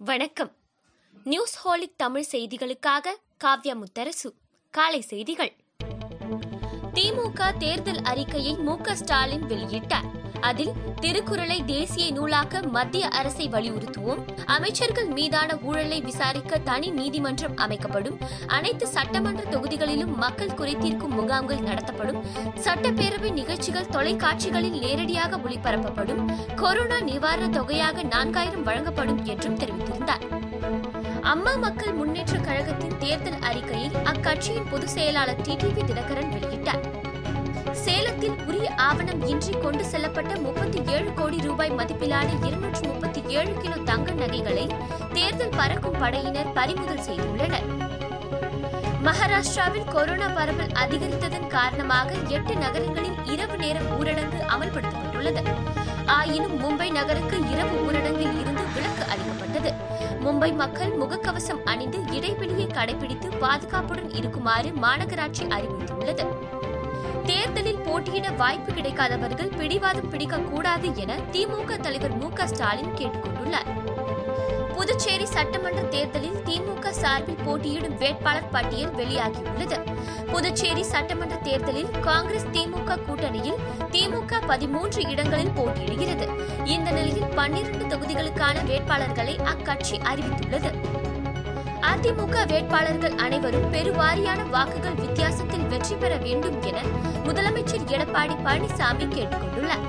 வணக்கம். News holic Tamil செய்திகளுக்காக காவ்யா முத்தரசு. காலை செய்திகள். திமுக தேர்தல் அறிக்கையை மு ஸ்டாலின் வெளியிட்டார். அதில் திருக்குறளை தேசிய நூலாக்க மத்திய அரசை வலியுறுத்துவோம். அமைச்சர்கள் மீதான ஊழலை விசாரிக்க தனி நீதிமன்றம் அமைக்கப்படும். அனைத்து சட்டமன்ற தொகுதிகளிலும் மக்கள் குறைதீர்க்கும் முகாம்கள் நடத்தப்படும். சட்டப்பேரவை நிகழ்ச்சிகள் தொலைக்காட்சிகளில் நேரடியாக ஒளிபரப்பப்படும். கொரோனா நிவாரண தொகையாக நான்காயிரம் வழங்கப்படும் என்றும் தெரிவித்திருந்தார். அம்மா மக்கள் முன்னேற்ற கழகத்தின் தேர்தல் அறிக்கையை அக்கட்சியின் பொதுச் செயலாளர் டிடிவி தினகரன் வெளியிட்டார். சேலத்தில் உரிய ஆவணம் இன்றி கொண்டு செல்லப்பட்ட முப்பத்தி ஏழு கோடி ரூபாய் மதிப்பிலான இருநூற்று முப்பத்தி ஏழு கிலோ தங்க நகைகளை தேர்தல் பறக்கும் படையினர் பறிமுதல் செய்துள்ளனர். மகாராஷ்டிராவில் கொரோனா பரவல் அதிகரித்ததன் காரணமாக எட்டு நகரங்களில் இரவு நேரம் ஊரடங்கு அமல்படுத்தப்பட்டுள்ளது ஆயினும் மும்பை நகருக்கு இரவு ஊரடங்கில் இருந்து விலக்கு அளிக்கப்பட்டது. மும்பை மக்கள் முகக்கவசம் அணிந்து இடைவெளியை கடைபிடித்து பாதுகாப்புடன் இருக்குமாறு மாநகராட்சி அறிவித்துள்ளது தேர்தலில் போட்டியிட வாய்ப்பு கிடைக்காதவர்கள் பிடிவாதம் பிடிக்கக்கூடாது என திமுக தலைவர் மு க ஸ்டாலின் கேட்டுக்கொண்டுள்ளார். புதுச்சேரி சட்டமன்ற தேர்தலில் திமுக சார்பில் போட்டியிடும் வேட்பாளர் பட்டியல் வெளியாகியுள்ளது. புதுச்சேரி சட்டமன்ற தேர்தலில் காங்கிரஸ் திமுக கூட்டணியில் திமுக பதிமூன்று இடங்களில் போட்டியிடுகிறது. இந்த நிலையில் பன்னிரண்டு தொகுதிகளுக்கான வேட்பாளர்களை அக்கட்சி அறிவித்துள்ளது. அதிமுக வேட்பாளர்கள் அனைவரும் பெருவாரியான வாக்குகள் வித்தியாசத்தில் வெற்றி பெற வேண்டும் என முதலமைச்சர் எடப்பாடி பழனிசாமி கேட்டுக்கொண்டுள்ளார்.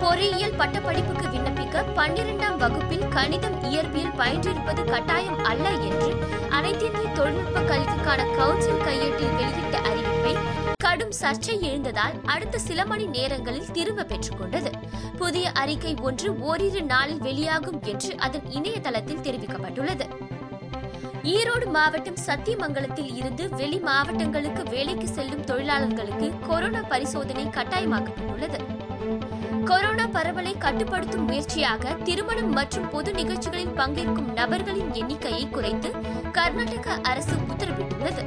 பொறியியல் பட்டப்படிப்புக்கு விண்ணப்பிக்க பன்னிரெண்டாம் வகுப்பில் கணிதம் இயற்பியல் பயின்றிருப்பது கட்டாயம் அல்ல என்று அனைத்திந்திய தொழில்நுட்ப கல்விக்கான கவுன்சில் கையேட்டில் வெளியிட்ட அறிவிப்பை கடும் சர்ச்சை எழுந்ததால் அடுத்த சில மணி நேரங்களில் திரும்ப பெற்றுக்கொண்டது புதிய அறிக்கை ஒன்று ஓரிரு நாளில் வெளியாகும் என்று அதன் இணையதளத்தில் தெரிவிக்கப்பட்டுள்ளது. ஈரோடு மாவட்டம் சத்தியமங்கலத்தில் இருந்து வெளி மாவட்டங்களுக்கு வேலைக்கு செல்லும் தொழிலாளர்களுக்கு கொரோனா பரிசோதனை கட்டாயமாக்கப்பட்டுள்ளது. கொரோனா பரவலை கட்டுப்படுத்தும் முயற்சியாக திருமணம் மற்றும் பொது நிகழ்ச்சிகளில் பங்கேற்கும் நபர்களின் எண்ணிக்கையை குறைத்து கர்நாடக அரசு உத்தரவிட்டுள்ளது.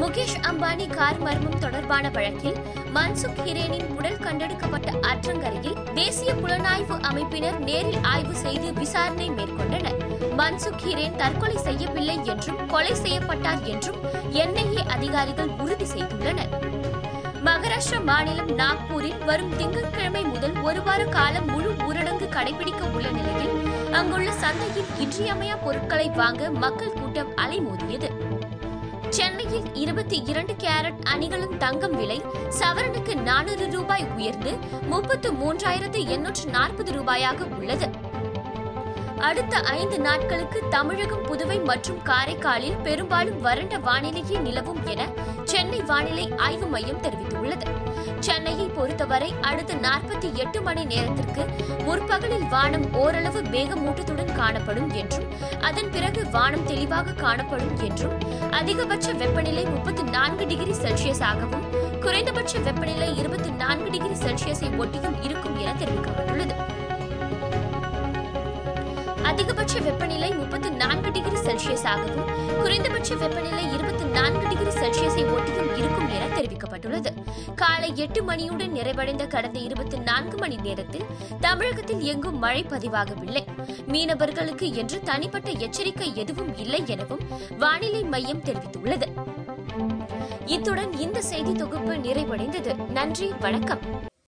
முகேஷ் அம்பானி கார் மர்மம் தொடர்பான வழக்கில் மன்சுக் ஹிரேனின் உடல் கண்டெடுக்கப்பட்ட ஆற்றங்கரையில் தேசிய புலனாய்வு அமைப்பினர் நேரில் ஆய்வு செய்து விசாரணை மேற்கொண்டனர். மன்சுக் ஹிரேன் தற்கொலை செய்யவில்லை என்றும் கொலை செய்யப்பட்டார் என்றும் என்ஐஏ அதிகாரிகள் உறுதி செய்துள்ளனர். மகாராஷ்டிரா மாநிலம் நாக்பூரில் வரும் திங்கட்கிழமை முதல் ஒரு வார காலம் முழு ஊரடங்கு கடைபிடிக்க உள்ள நிலையில் அங்குள்ள சந்தையில் இன்றியமையா பொருட்களை வாங்க மக்கள் கூட்டம் அலைமோதியது. சென்னையில் இருபத்தி இரண்டு கேரட் அணிகளும் தங்கம் விலை சவரனுக்கு நானூறு ரூபாய் உயர்ந்து முப்பத்து மூன்றாயிரத்து எண்ணூற்று நாற்பது ரூபாயாக உள்ளது. அடுத்த ஐந்து நாட்களுக்கு தமிழகம் புதுவை மற்றும் காரைக்காலில் பெரும்பாலும் வறண்ட வானிலையே நிலவும் என சென்னை வானிலை ஆய்வு மையம் தெரிவித்துள்ளது. சென்னையை பொறுத்தவரை அடுத்த நாற்பத்தி எட்டு மணி நேரத்திற்கு முற்பகலில் வானம் ஓரளவு மேகமூட்டத்துடன் காணப்படும் என்றும் அதன் பிறகு வானம் தெளிவாக காணப்படும் என்றும் அதிகபட்ச வெப்பநிலை முப்பத்தி நான்கு டிகிரி செல்சியஸாகவும் குறைந்தபட்ச வெப்பநிலை இருபத்தி நான்கு டிகிரி செல்சியஸை ஒட்டியும் இருக்கும் என தெரிவிக்கப்பட்டுள்ளது. அதிகபட்ச வெப்பநிலை முப்பத்தி நான்கு டிகிரி செல்சியஸாகவும் குறைந்தபட்ச வெப்பநிலை இருபத்தி நான்கு டிகிரி செல்சியஸை ஒட்டியும் இருக்கும் என தெரிவிக்கப்பட்டுள்ளது. காலை எட்டு மணியுடன் நிறைவடைந்த கடந்த இருபத்தி நான்கு மணி நேரத்தில் தமிழகத்தில் எங்கும் மழை பதிவாகவில்லை. மீனவர்களுக்கு என்று தனிப்பட்ட எச்சரிக்கை எதுவும் இல்லை எனவும் வானிலை மையம் தெரிவித்துள்ளது. இத்துடன் இந்த செய்தி தொகுப்பு நிறைவடைந்தது. நன்றி வணக்கம்.